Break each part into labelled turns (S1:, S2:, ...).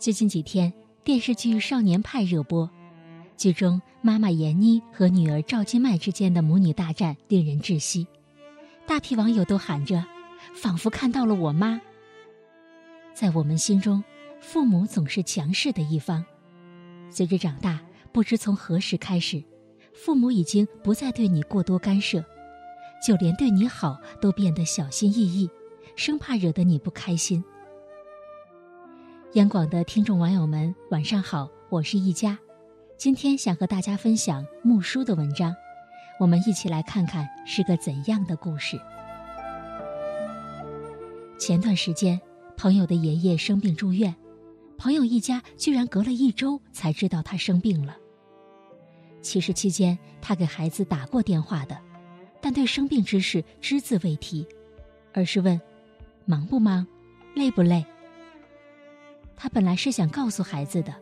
S1: 最近几天，电视剧《少年派》热播，剧中妈妈闫妮和女儿赵今麦之间的母女大战令人窒息，大批网友都喊着：“仿佛看到了我妈。”在我们心中，父母总是强势的一方。随着长大，不知从何时开始，父母已经不再对你过多干涉，就连对你好都变得小心翼翼，生怕惹得你不开心。央广的听众网友们，晚上好，我是一佳，今天想和大家分享木叔的文章，我们一起来看看是个怎样的故事。前段时间，朋友的爷爷生病住院，朋友一家居然隔了一周才知道他生病了。其实期间他给孩子打过电话的，但对生病之事只字未提，而是问：忙不忙，累不累？他本来是想告诉孩子的，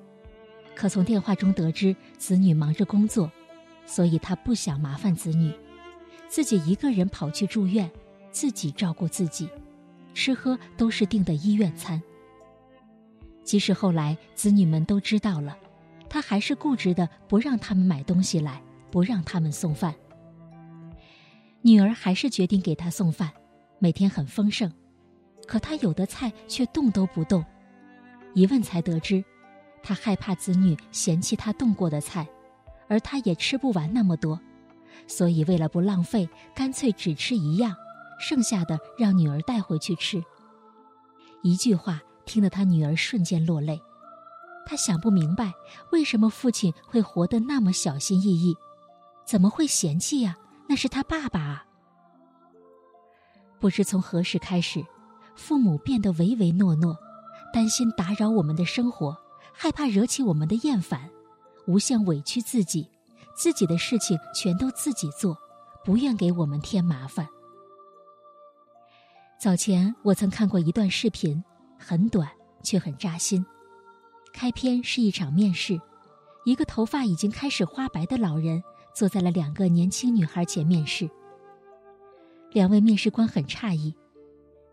S1: 可从电话中得知子女忙着工作，所以他不想麻烦子女，自己一个人跑去住院，自己照顾自己，吃喝都是订的医院餐。即使后来子女们都知道了，他还是固执的不让他们买东西来，不让他们送饭。女儿还是决定给他送饭，每天很丰盛，可他有的菜却动都不动。一问才得知，他害怕子女嫌弃他动过的菜，而他也吃不完那么多，所以为了不浪费，干脆只吃一样，剩下的让女儿带回去吃。一句话听得他女儿瞬间落泪，他想不明白为什么父亲会活得那么小心翼翼，怎么会嫌弃呀？那是他爸爸啊！不知从何时开始，父母变得唯唯诺诺。担心打扰我们的生活，害怕惹起我们的厌烦，无限委屈自己，自己的事情全都自己做，不愿给我们添麻烦。早前我曾看过一段视频，很短却很扎心。开篇是一场面试，一个头发已经开始花白的老人坐在了两个年轻女孩前面试。两位面试官很诧异。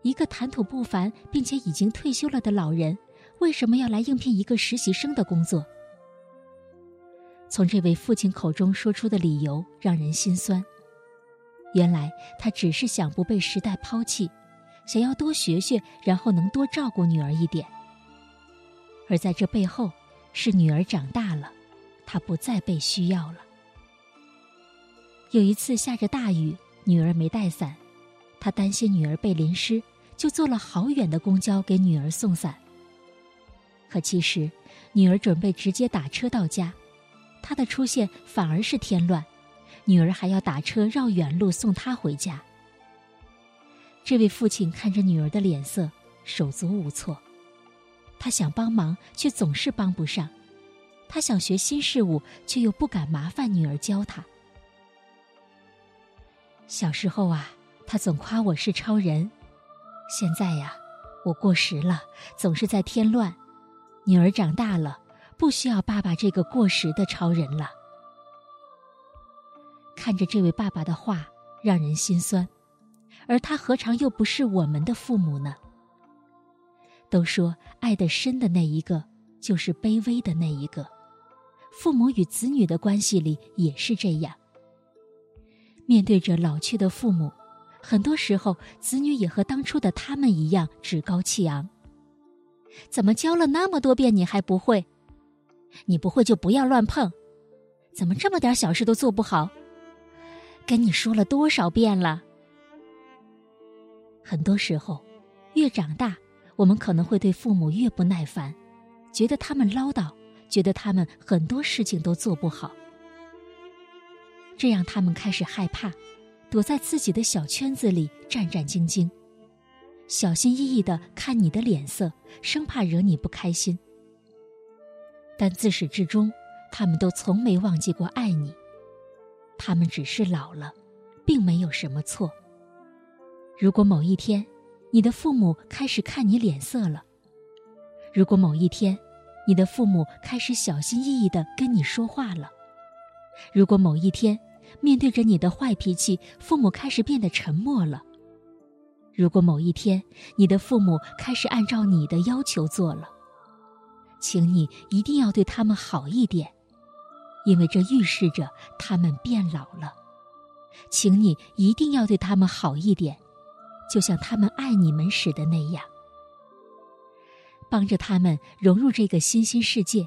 S1: 一个谈吐不凡并且已经退休了的老人，为什么要来应聘一个实习生的工作？从这位父亲口中说出的理由让人心酸。原来他只是想不被时代抛弃，想要多学学，然后能多照顾女儿一点。而在这背后，是女儿长大了，他不再被需要了。有一次下着大雨，女儿没带伞，他担心女儿被淋湿。就坐了好远的公交给女儿送伞。可其实，女儿准备直接打车到家，他的出现反而是添乱，女儿还要打车绕远路送他回家。这位父亲看着女儿的脸色，手足无措。他想帮忙，却总是帮不上；他想学新事物，却又不敢麻烦女儿教他。小时候啊，他总夸我是超人。现在呀，我过时了，总是在添乱。女儿长大了，不需要爸爸这个过时的超人了。看着这位爸爸的话，让人心酸。而他何尝又不是我们的父母呢？都说爱的深的那一个，就是卑微的那一个。父母与子女的关系里也是这样。面对着老去的父母。很多时候，子女也和当初的他们一样趾高气扬。怎么教了那么多遍你还不会？你不会就不要乱碰。怎么这么点小事都做不好？跟你说了多少遍了？很多时候，越长大，我们可能会对父母越不耐烦，觉得他们唠叨，觉得他们很多事情都做不好，这让他们开始害怕。躲在自己的小圈子里战战兢兢，小心翼翼的看你的脸色，生怕惹你不开心。但自始至终，他们都从没忘记过爱你。他们只是老了，并没有什么错。如果某一天，你的父母开始看你脸色了；如果某一天，你的父母开始小心翼翼的跟你说话了；如果某一天，面对着你的坏脾气，父母开始变得沉默了。如果某一天你的父母开始按照你的要求做了，请你一定要对他们好一点，因为这预示着他们变老了。请你一定要对他们好一点，就像他们爱你们时的那样，帮着他们融入这个新兴世界，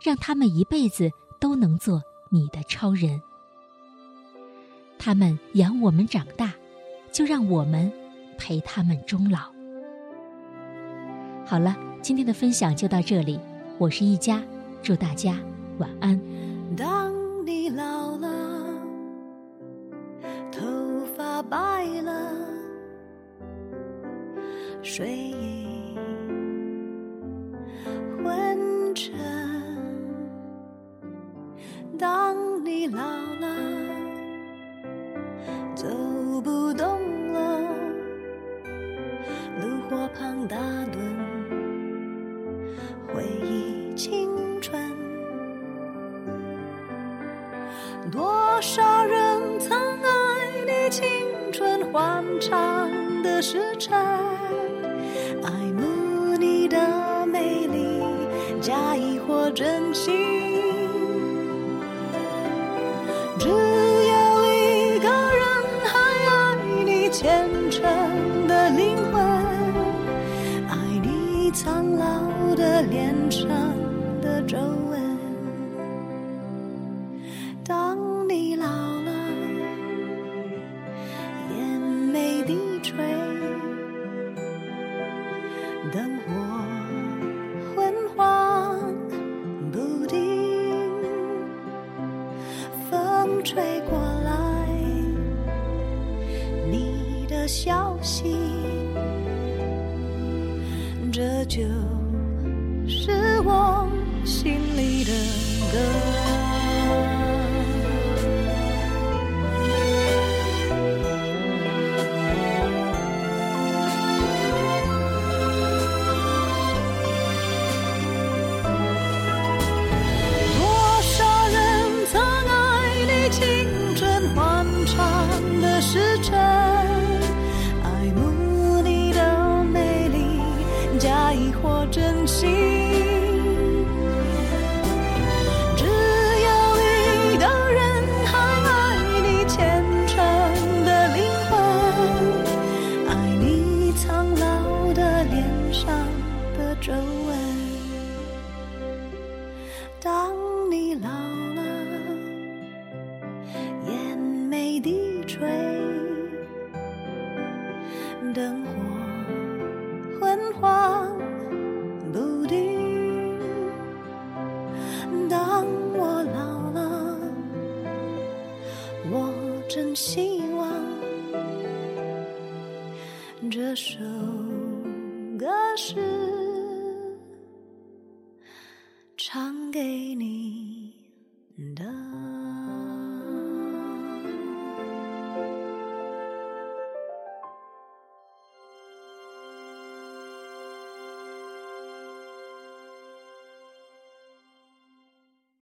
S1: 让他们一辈子都能做你的超人。他们养我们长大，就让我们陪他们终老。好了，今天的分享就到这里，我是一佳，祝大家晚安。
S2: 当你老了，头发白了，睡意欢畅的时辰，爱慕你的美丽，假意或真心。只有一个人还爱你虔诚的灵魂，爱你苍老的脸上的皱就是我心里的歌。假意或真心。只有一个人还爱你虔诚的灵魂，爱你苍老的脸上的皱纹。当你老希望这首歌是。唱给你